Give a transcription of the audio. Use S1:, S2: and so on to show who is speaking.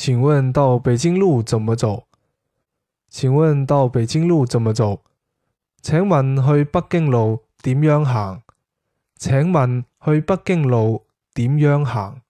S1: 请问到北京路怎么走？请问到北京路怎么走？请问去北京路点样行？请问去北京路点样行？